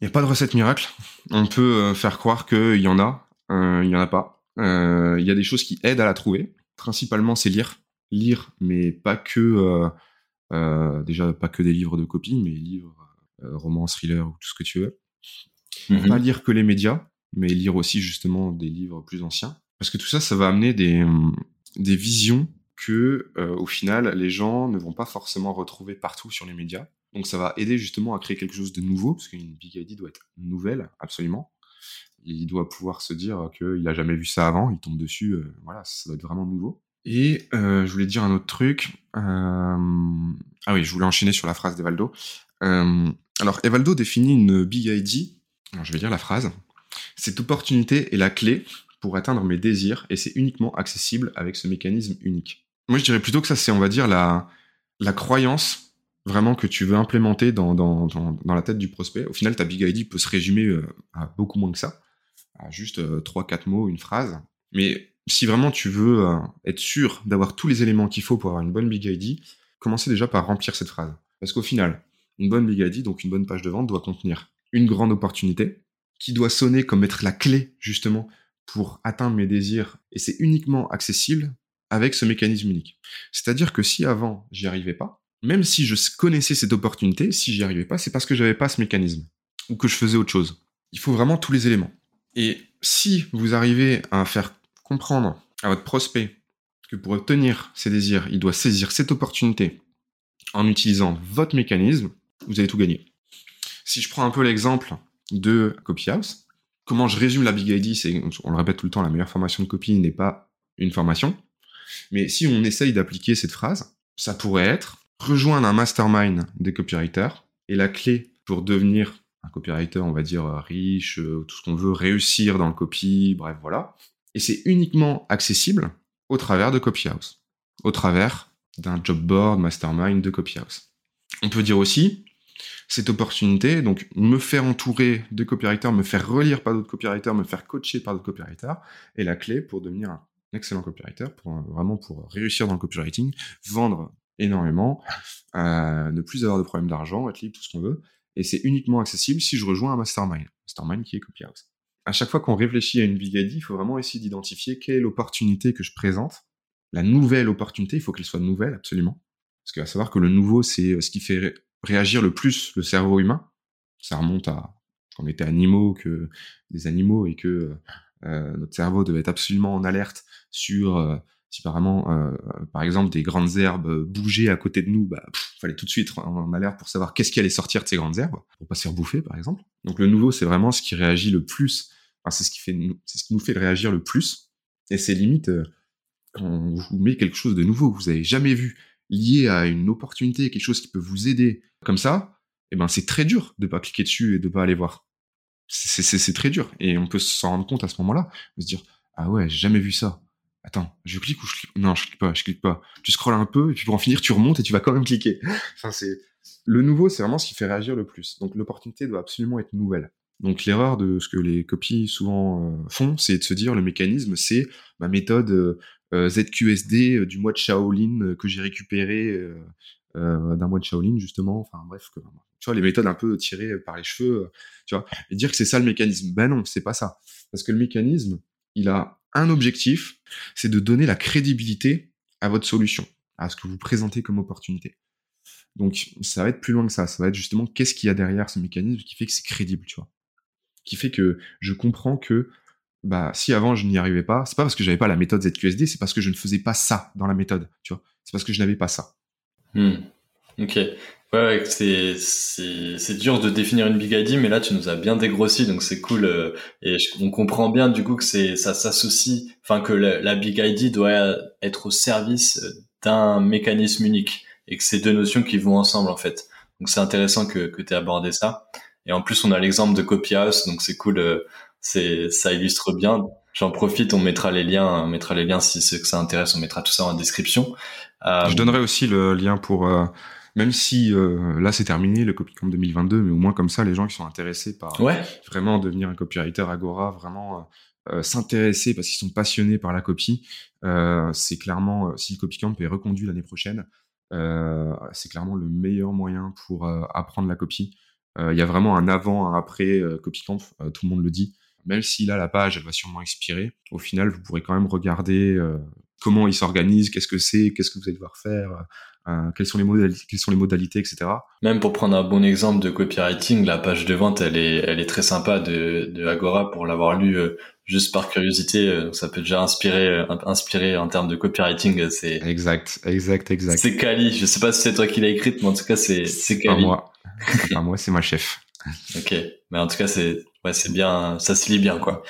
il n'y a pas de recette miracle. On peut euh, faire croire qu'il y en a il y en a pas. Il y a des choses qui aident à la trouver. Principalement c'est lire. Lire mais pas que déjà pas que des livres de copie mais livres romans thrillers ou tout ce que tu veux. Mm-hmm. pas lire que les médias mais lire aussi justement des livres plus anciens parce que tout ça, ça va amener des, des visions que, euh, au final, les gens ne vont pas forcément retrouver partout sur les médias. Donc ça va aider justement à créer quelque chose de nouveau, parce qu'une Big ID doit être nouvelle, absolument. Il doit pouvoir se dire qu'il n'a jamais vu ça avant, il tombe dessus, euh, voilà, ça doit être vraiment nouveau. Et euh, je voulais dire un autre truc. Ah oui, je voulais enchaîner sur la phrase d'Evaldo. alors, Evaldo définit une Big ID. Alors, je vais lire la phrase. Cette opportunité est la clé pour atteindre mes désirs et c'est uniquement accessible avec ce mécanisme unique. Moi, je dirais plutôt que ça, c'est, on va dire, la, la croyance vraiment que tu veux implémenter dans, dans, dans, la tête du prospect. Au final, ta Big ID peut se résumer euh, à beaucoup moins que ça, à juste euh, trois, quatre mots, une phrase. Mais si vraiment tu veux euh, être sûr d'avoir tous les éléments qu'il faut pour avoir une bonne Big ID, commencez déjà par remplir cette phrase. Parce qu'au final, une bonne Big ID, donc une bonne page de vente, doit contenir une grande opportunité, qui doit sonner comme être la clé justement pour atteindre mes désirs et c'est uniquement accessible avec ce mécanisme unique. C'est-à-dire que si avant j'y arrivais pas, même si je connaissais cette opportunité, si j'y arrivais pas, c'est parce que j'avais pas ce mécanisme. ou que je faisais autre chose. Il faut vraiment tous les éléments. Et si vous arrivez à faire comprendre à votre prospect que pour obtenir ses désirs, il doit saisir cette opportunité en utilisant votre mécanisme, vous avez tout gagné. Si je prends un peu l'exemple de Copyhouse, comment je résume la Big ID, c'est, on le répète tout le temps, la meilleure formation de copie n'est pas une formation. Mais si on essaye d'appliquer cette phrase, ça pourrait être rejoindre un mastermind des copywriters et la clé pour devenir un copywriter, on va dire riche, euh, tout ce qu'on veut, réussir dans le copy, bref, voilà. Et c'est uniquement accessible au travers de Copyhouse, au travers d'un job board mastermind de Copyhouse. On peut dire aussi, cette opportunité, donc me faire entourer de copywriters, me faire relire par d'autres copywriters, me faire coacher par d'autres copywriters, est la clé pour devenir un excellent copywriter, pour vraiment pour réussir dans le copywriting, vendre énormément, euh, ne plus avoir de problème d'argent, être libre, tout ce qu'on veut. Et c'est uniquement accessible si je rejoins un mastermind, mastermind qui est Copyhouse. À chaque fois qu'on réfléchit à une big idea, il faut vraiment essayer d'identifier quelle est l'opportunité que je présente. La nouvelle opportunité, il faut qu'elle soit nouvelle, absolument. Parce qu'à savoir que le nouveau, c'est euh, ce qui fait réagir le plus le cerveau humain. Ça remonte à quand on était animaux, que des animaux et que euh, euh, notre cerveau devait être absolument en alerte sur euh, si euh, par exemple, des grandes herbes bougeaient à côté de nous, bah, fallait tout de suite en alerte pour savoir qu'est-ce qui allait sortir de ces grandes herbes, pour pas se faire bouffer, par exemple. Donc le nouveau, c'est vraiment ce qui réagit le plus. C'est ce qui fait, c'est ce qui nous fait réagir le plus. Et c'est limite quand on vous met quelque chose de nouveau que vous avez jamais vu, lié à une opportunité, quelque chose qui peut vous aider, comme ça, eh ben c'est très dur de pas cliquer dessus et de pas aller voir c'est très dur. Et on peut s'en rendre compte à ce moment-là, de se dire, ah ouais, j'ai jamais vu ça. Attends, je clique ou je clique Non, je clique pas, je clique pas. Tu scrolles un peu, et puis pour en finir, tu remontes et tu vas quand même cliquer. enfin, c'est le nouveau, c'est vraiment ce qui fait réagir le plus. Donc l'opportunité doit absolument être nouvelle. Donc l'erreur de ce que les copies souvent euh, font, c'est de se dire le mécanisme, c'est ma méthode euh, ZQSD du mois de Shaolin que j'ai récupéré d'un mois de Shaolin justement. Enfin bref, que, tu vois, les méthodes un peu tirées par les cheveux, tu vois, et dire que c'est ça le mécanisme. Ben non, c'est pas ça. Parce que le mécanisme, il a un objectif, c'est de donner la crédibilité à votre solution, à ce que vous présentez comme opportunité. Donc, ça va être plus loin que ça. Ça va être justement qu'est-ce qu'il y a derrière ce mécanisme qui fait que c'est crédible, tu vois. Qui fait que je comprends que, bah, si avant je n'y arrivais pas, c'est pas parce que j'avais pas la méthode ZQSD, c'est parce que je ne faisais pas ça dans la méthode, tu vois. C'est parce que je n'avais pas ça. Hmm. Ok. Ouais, c'est c'est dur de définir une big ID, mais là tu nous as bien dégrossi, donc c'est cool. Euh, et on comprend bien du coup que c'est ça s'associe, enfin que la, big ID doit être au service d'un mécanisme unique et que c'est deux notions qui vont ensemble en fait. Donc c'est intéressant que que tu aies abordé ça. Et en plus on a l'exemple de Copyhouse, donc c'est cool. Euh, c'est ça illustre bien. J'en profite, on mettra les liens, on mettra les liens si c'est que ça intéresse, on mettra tout ça en description. Euh, Je donnerai aussi le lien pour même si euh, là c'est terminé le CopyCamp 2022, mais au moins comme ça, les gens qui sont intéressés par vraiment devenir un copywriter Agora, vraiment euh, euh, s'intéresser parce qu'ils sont passionnés par la copie, c'est clairement, si le CopyCamp est reconduit l'année prochaine, c'est clairement le meilleur moyen pour apprendre la copie. Il y a vraiment un avant, un après CopyCamp, tout le monde le dit. Même si là la page elle va sûrement expirer, au final vous pourrez quand même regarder comment il s'organise, qu'est-ce que c'est, qu'est-ce que vous allez devoir faire, euh, quelles sont les modalités, quelles sont les modalités, etc. Même pour prendre un bon exemple de copywriting, la page de vente, elle est, elle est très sympa de, de Agora pour l'avoir lu euh, juste par curiosité. Euh, ça peut déjà inspirer, inspirer en termes de copywriting. C'est exact, exact, exact. C'est Kali. Je sais pas si c'est toi qui l'as écrite, mais en tout cas, c'est c'est Kali. Pas moi. pas moi, c'est ma chef. ok, mais en tout cas, c'est ouais, c'est bien, ça se lit bien, quoi.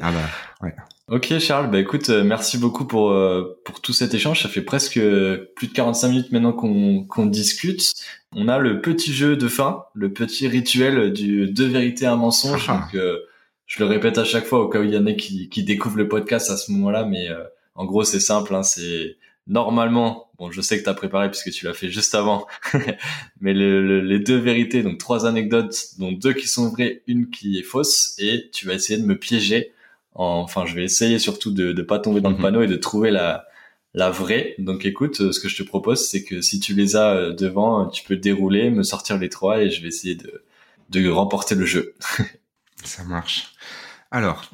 ah bah ouais. Ok Charles, bah écoute, euh, merci beaucoup pour euh, pour tout cet échange. Ça fait presque plus de 45 minutes maintenant qu'on qu'on discute. On a le petit jeu de fin, le petit rituel du deux vérités un mensonge. Ah. Donc euh, je le répète à chaque fois au cas où il y en a qui qui découvrent le podcast à ce moment-là, mais en gros c'est simple. Hein, c'est normalement, bon je sais que tu as préparé puisque tu l'as fait juste avant, mais les deux vérités, donc trois anecdotes, dont deux qui sont vraies, une qui est fausse, et tu vas essayer de me piéger Enfin, je vais essayer surtout de ne pas tomber dans le mhm. panneau et de trouver la, la vraie. Donc écoute, euh, ce que je te propose, c'est que si tu les as euh, devant, tu peux dérouler, me sortir les trois et je vais essayer de, de remporter le jeu. Ça marche. Alors,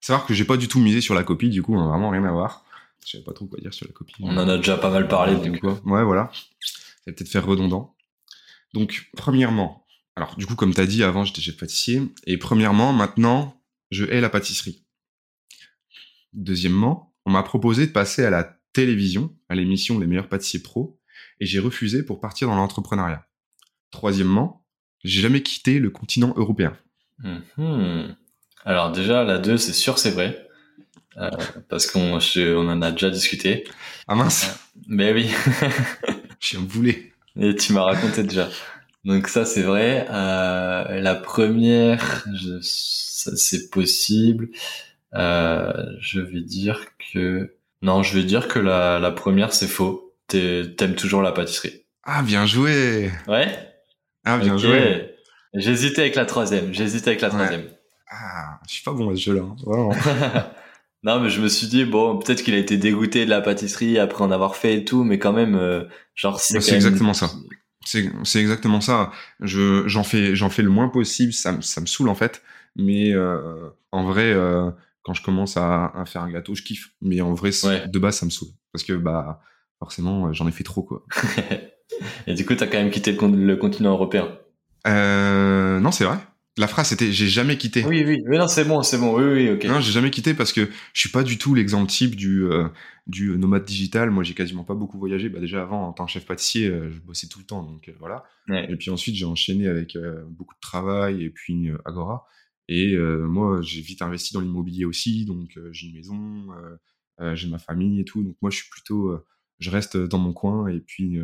savoir que j'ai pas du tout misé sur la copie, du coup, on a vraiment rien à voir. Je savais pas trop quoi dire sur la copie. On en a déjà pas mal parlé, du coup. Ouais, voilà. Ça va peut-être faire redondant. Donc, premièrement, Alors, du coup, comme tu as dit, avant, j'étais chef pâtissier. Et premièrement, maintenant, je hais la pâtisserie. Deuxièmement, on m'a proposé de passer à la télévision, à l'émission Les meilleurs pâtissiers pro, et j'ai refusé pour partir dans l'entrepreneuriat. Troisièmement, j'ai jamais quitté le continent européen. Mhm. Alors déjà, la 2, c'est sûr, c'est vrai. Euh, parce qu'on on en a déjà discuté. Ah mince Mais oui. je suis un boulet. Et tu m'as raconté déjà. Donc ça, c'est vrai. Euh, la première, je, c'est possible. Euh, je vais dire que... Non, je vais dire que la, la première, c'est faux. T'aimes toujours la pâtisserie. Ah, bien joué Ouais Ah, bien joué J'hésitais avec la troisième. J'hésitais avec la troisième. Ah, je suis pas bon à ce jeu-là. Hein. non, mais je me suis dit bon, peut-être qu'il a été dégoûté de la pâtisserie après en avoir fait et tout, mais quand même, euh, genre c'est. c'est exactement ça. C'est, c'est exactement ça. Je, j'en fais, j'en fais le moins possible. Ça, me, ça me saoule en fait. Mais euh, en vrai, euh, quand je commence à, à, faire un gâteau, je kiffe. Mais en vrai, de base, ça me saoule parce que bah forcément, j'en ai fait trop quoi. et du coup, t'as quand même quitté le, le continent européen. Euh, non, c'est vrai. La phrase c'était j'ai jamais quitté. Oui oui, mais non c'est bon c'est bon oui oui ok. Non j'ai jamais quitté parce que je suis pas du tout l'exemple type du euh, du nomade digital. Moi j'ai quasiment pas beaucoup voyagé. Bah déjà avant en tant que chef pâtissier euh, je bossais tout le temps donc euh, voilà. Ouais. Et puis ensuite j'ai enchaîné avec beaucoup de travail et puis Agora. Et moi j'ai vite investi dans l'immobilier aussi donc j'ai une maison, j'ai ma famille et tout donc moi je suis plutôt je reste dans mon coin et puis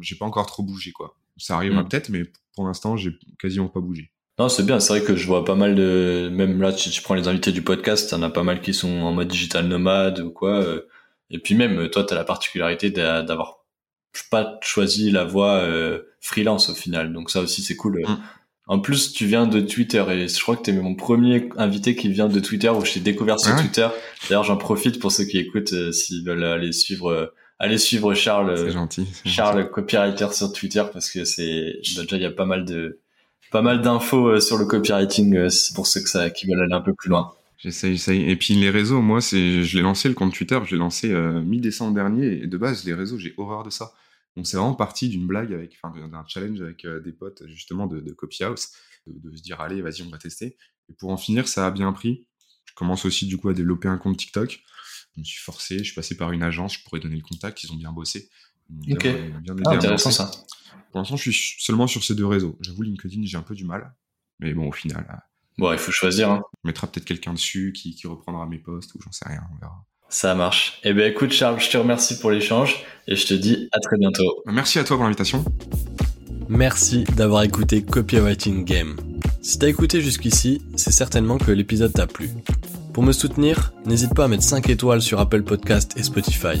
j'ai pas encore trop bougé quoi. Ça arrivera mm. peut-être mais pour l'instant j'ai quasiment pas bougé. Non, c'est bien. C'est vrai que je vois pas mal de, même là, si tu prends les invités du podcast, t'en as pas mal qui sont en mode digital nomade ou quoi. Euh. Et puis même, toi, t'as la particularité d'avoir pas choisi la voie euh, freelance au final. Donc ça aussi, c'est cool. Mm. En plus, tu viens de Twitter et je crois que t'es mon premier invité qui vient de Twitter où je t'ai découvert sur Twitter. D'ailleurs, j'en profite pour ceux qui écoutent euh, s'ils veulent aller suivre, aller suivre Charles. gentil. Charles, copywriter sur Twitter parce que c'est déjà il y a pas mal de pas mal d'infos euh, sur le copywriting euh, pour ceux que ça, qui veulent aller un peu plus loin. J'essaye, j'essaye. Et puis les réseaux, moi, je l'ai lancé le compte Twitter, je l'ai lancé euh, mi-décembre dernier. Et de base, les réseaux, j'ai horreur de ça. Donc c'est vraiment parti d'une blague avec, enfin, d'un challenge avec des potes justement de, de Copy House, de, se dire allez, vas-y, on va tester. Et pour en finir, ça a bien pris. Je commence aussi du coup à développer un compte TikTok. Je me suis forcé, je suis passé par une agence, je pourrais donner le contact, ils ont bien bossé. Ok. ah, intéressant ça. Pour l'instant, je suis seulement sur ces deux réseaux. J'avoue, LinkedIn, j'ai un peu du mal. Mais bon, au final. Euh, bon, il faut choisir. Hein. On mettra peut-être quelqu'un dessus qui, qui, reprendra mes posts ou j'en sais rien, on verra. Ça marche. Eh bien, écoute, Charles, je te remercie pour l'échange et je te dis à très bientôt. Merci à toi pour l'invitation. Merci d'avoir écouté Copywriting Game. Si t'as écouté jusqu'ici, c'est certainement que l'épisode t'a plu. Pour me soutenir, n'hésite pas à mettre 5 étoiles sur Apple Podcast et Spotify,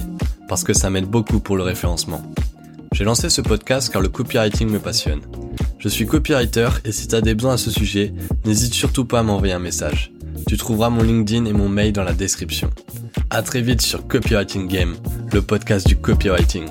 parce que ça m'aide beaucoup pour le référencement. J'ai lancé ce podcast car le copywriting me passionne. Je suis copywriter et si tu as des besoins à ce sujet, n'hésite surtout pas à m'envoyer un message. Tu trouveras mon LinkedIn et mon mail dans la description. À très vite sur Copywriting Game, le podcast du copywriting.